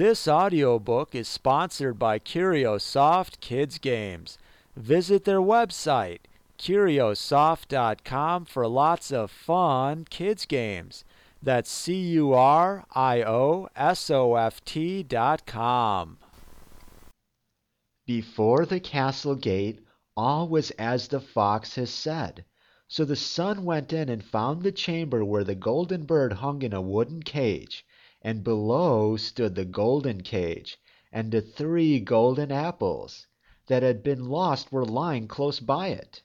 This audiobook is sponsored by Curiosoft Kids Games. Visit their website, curiosoft.com, for lots of fun kids games. That's C U R I O S O F T dot com. Before the castle gate, all was as the fox had said. So the son went in and found the chamber where the golden bird hung in a wooden cage, and below stood the golden cage, and the three golden apples that had been lost were lying close by it.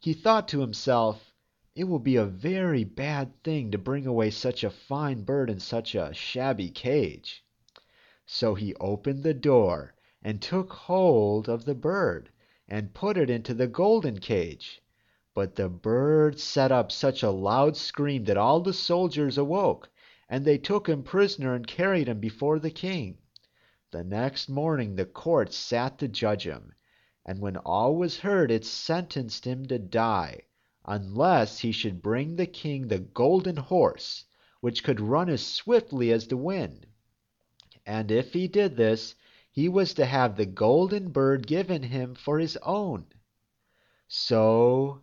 He thought to himself, it will be a very bad thing to bring away such a fine bird in such a shabby cage. So he opened the door and took hold of the bird and put it into the golden cage. But the bird set up such a loud scream that all the soldiers awoke, and they took him prisoner and carried him before the king. The next morning the court sat to judge him, and when all was heard it sentenced him to die, unless he should bring the king the golden horse, which could run as swiftly as the wind. And if he did this, he was to have the golden bird given him for his own. So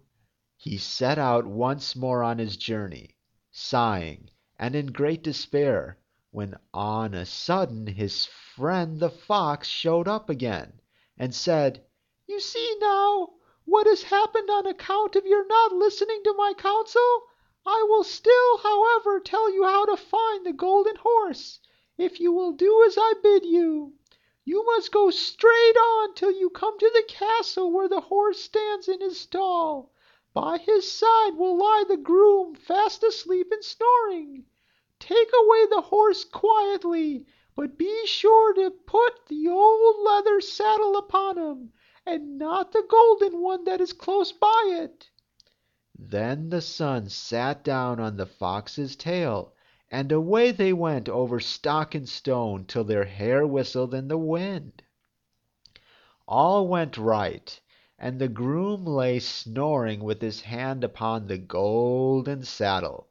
he set out once more on his journey, sighing and in great despair, when on a sudden his friend the fox showed up again, and said, You see now what has happened on account of your not listening to my counsel. I will still, however, tell you how to find the golden horse, if you will do as I bid you. You must go straight on till you come to the castle where the horse stands in his stall. By his side will lie the groom fast asleep and snoring. Take away the horse quietly, but be sure to put the old leather saddle upon him, and not the golden one that is close by it. Then the son sat down on the fox's tail, and away they went over stock and stone till their hair whistled in the wind. All went right and the groom lay snoring with his hand upon the golden saddle.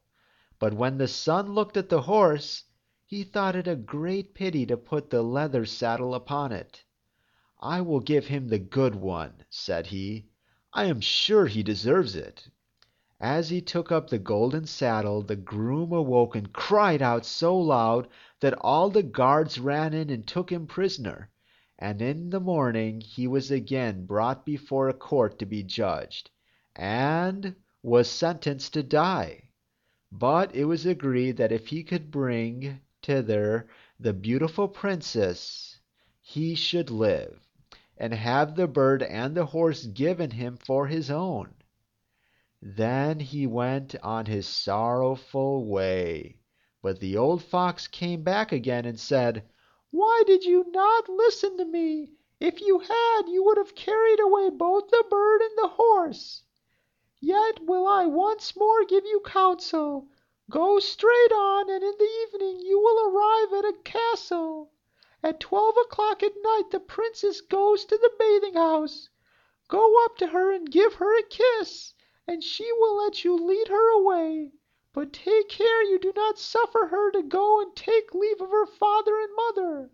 But when the son looked at the horse, he thought it a great pity to put the leather saddle upon it. I will give him the good one, said he. I am sure he deserves it. As he took up the golden saddle, the groom awoke and cried out so loud that all the guards ran in and took him prisoner and in the morning he was again brought before a court to be judged, and was sentenced to die. But it was agreed that if he could bring thither the beautiful princess, he should live, and have the bird and the horse given him for his own. Then he went on his sorrowful way. But the old fox came back again and said, why did you not listen to me? If you had, you would have carried away both the bird and the horse. Yet will I once more give you counsel. Go straight on, and in the evening you will arrive at a castle. At twelve o'clock at night the princess goes to the bathing house. Go up to her and give her a kiss, and she will let you lead her away. But take care you do not suffer her to go and take leave of her father and mother.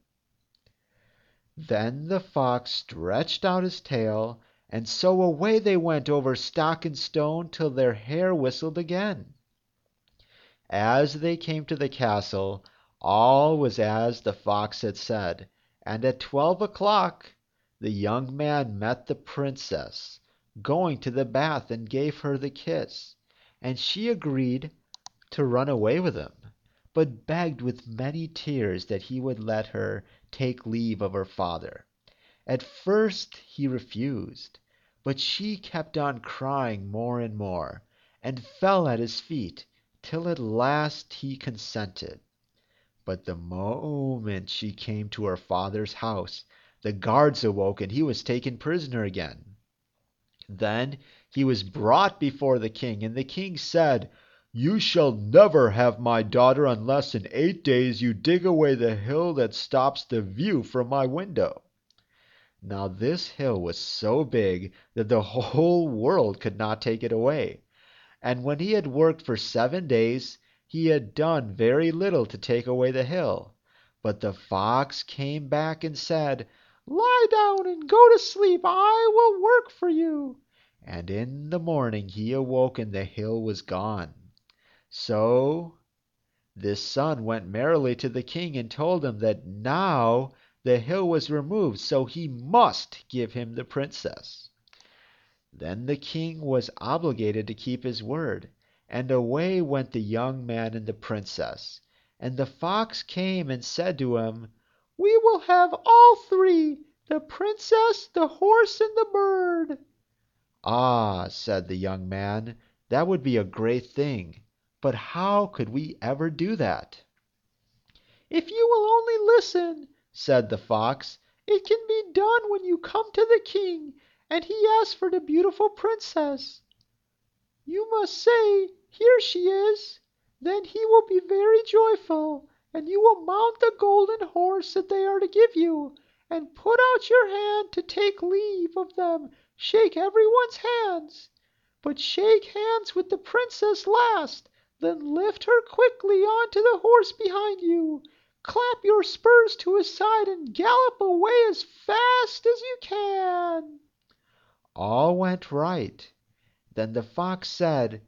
Then the fox stretched out his tail, and so away they went over stock and stone till their hair whistled again. As they came to the castle, all was as the fox had said, and at twelve o'clock the young man met the princess going to the bath and gave her the kiss, and she agreed to run away with him, but begged with many tears that he would let her take leave of her father. At first he refused, but she kept on crying more and more, and fell at his feet, till at last he consented. But the moment she came to her father's house, the guards awoke, and he was taken prisoner again. Then he was brought before the king, and the king said, you shall never have my daughter unless in eight days you dig away the hill that stops the view from my window. Now this hill was so big that the whole world could not take it away. And when he had worked for seven days, he had done very little to take away the hill. But the fox came back and said, Lie down and go to sleep. I will work for you. And in the morning he awoke and the hill was gone. So this son went merrily to the king and told him that now the hill was removed, so he must give him the princess. Then the king was obligated to keep his word, and away went the young man and the princess. And the fox came and said to him, We will have all three the princess, the horse, and the bird. Ah, said the young man, that would be a great thing. But how could we ever do that? If you will only listen, said the fox, it can be done when you come to the king and he asks for the beautiful princess. You must say, Here she is. Then he will be very joyful, and you will mount the golden horse that they are to give you, and put out your hand to take leave of them. Shake everyone's hands, but shake hands with the princess last. Then lift her quickly on to the horse behind you. Clap your spurs to his side and gallop away as fast as you can. All went right. Then the fox said,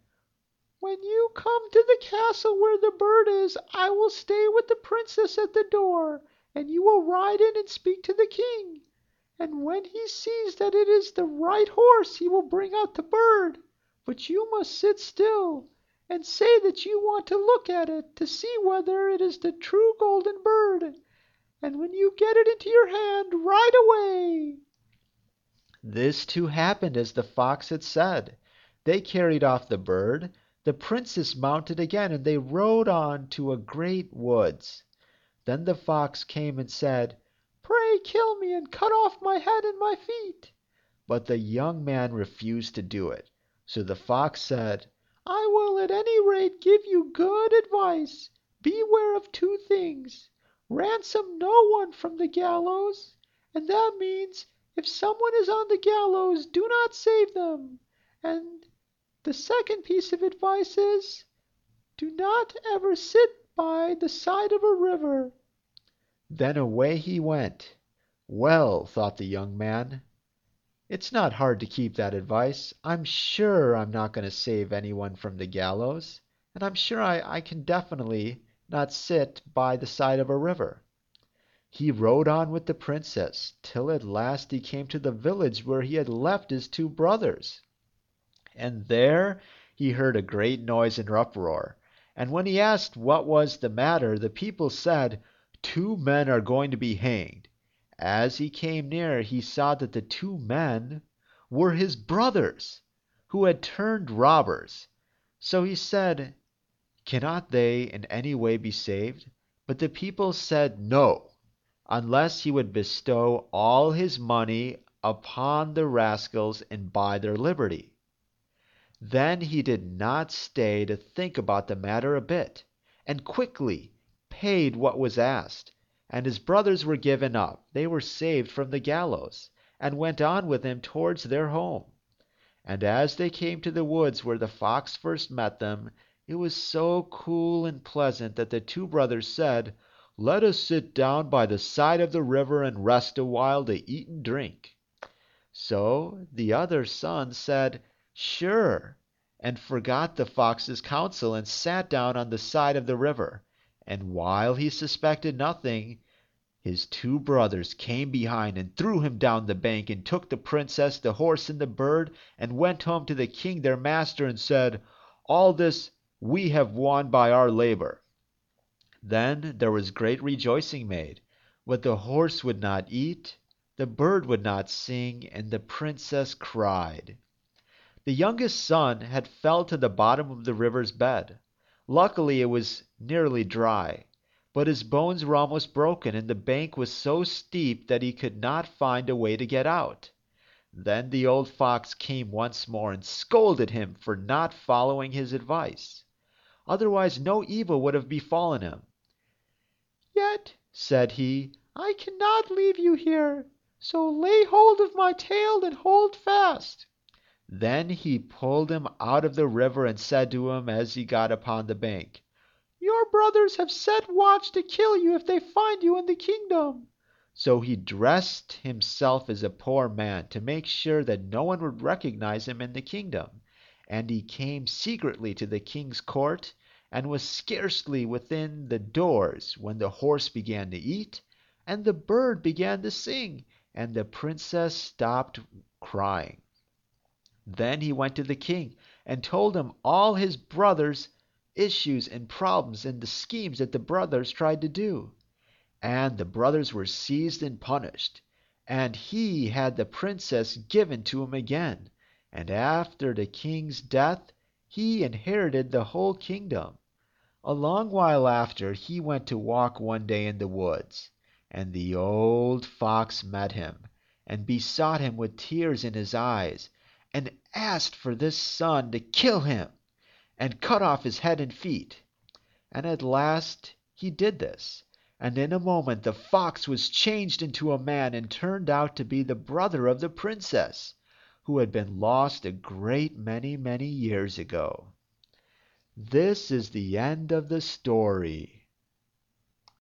When you come to the castle where the bird is, I will stay with the princess at the door, and you will ride in and speak to the king. And when he sees that it is the right horse, he will bring out the bird. But you must sit still and say that you want to look at it to see whether it is the true golden bird. And when you get it into your hand, ride away. This too happened as the fox had said. They carried off the bird. The princess mounted again, and they rode on to a great woods. Then the fox came and said, Pray kill me and cut off my head and my feet. But the young man refused to do it. So the fox said, I will at any rate give you good advice. Beware of two things. Ransom no one from the gallows, and that means if someone is on the gallows, do not save them. And the second piece of advice is do not ever sit by the side of a river. Then away he went. Well, thought the young man, it's not hard to keep that advice. I'm sure I'm not going to save anyone from the gallows, and I'm sure I, I can definitely not sit by the side of a river. He rode on with the princess, till at last he came to the village where he had left his two brothers. And there he heard a great noise and uproar. And when he asked what was the matter, the people said, Two men are going to be hanged. As he came near, he saw that the two men were his brothers, who had turned robbers. So he said, Cannot they in any way be saved? But the people said no, unless he would bestow all his money upon the rascals and buy their liberty. Then he did not stay to think about the matter a bit, and quickly paid what was asked and his brothers were given up. They were saved from the gallows, and went on with him towards their home. And as they came to the woods where the fox first met them, it was so cool and pleasant that the two brothers said, Let us sit down by the side of the river and rest awhile to eat and drink. So the other son said, Sure, and forgot the fox's counsel and sat down on the side of the river. And while he suspected nothing, his two brothers came behind and threw him down the bank and took the princess, the horse, and the bird, and went home to the king their master and said, All this we have won by our labor. Then there was great rejoicing made, but the horse would not eat, the bird would not sing, and the princess cried. The youngest son had fell to the bottom of the river's bed. Luckily it was nearly dry, but his bones were almost broken, and the bank was so steep that he could not find a way to get out. Then the old fox came once more and scolded him for not following his advice. Otherwise no evil would have befallen him. Yet, said he, I cannot leave you here, so lay hold of my tail and hold fast. Then he pulled him out of the river and said to him as he got upon the bank, Your brothers have set watch to kill you if they find you in the kingdom. So he dressed himself as a poor man to make sure that no one would recognize him in the kingdom. And he came secretly to the king's court, and was scarcely within the doors when the horse began to eat, and the bird began to sing, and the princess stopped crying. Then he went to the king and told him all his brothers' issues and problems and the schemes that the brothers tried to do. And the brothers were seized and punished, and he had the princess given to him again and after the king's death he inherited the whole kingdom. A long while after he went to walk one day in the woods, and the old fox met him, and besought him with tears in his eyes, and asked for this son to kill him, and cut off his head and feet. And at last he did this, and in a moment the fox was changed into a man and turned out to be the brother of the princess who had been lost a great many, many years ago. This is the end of the story.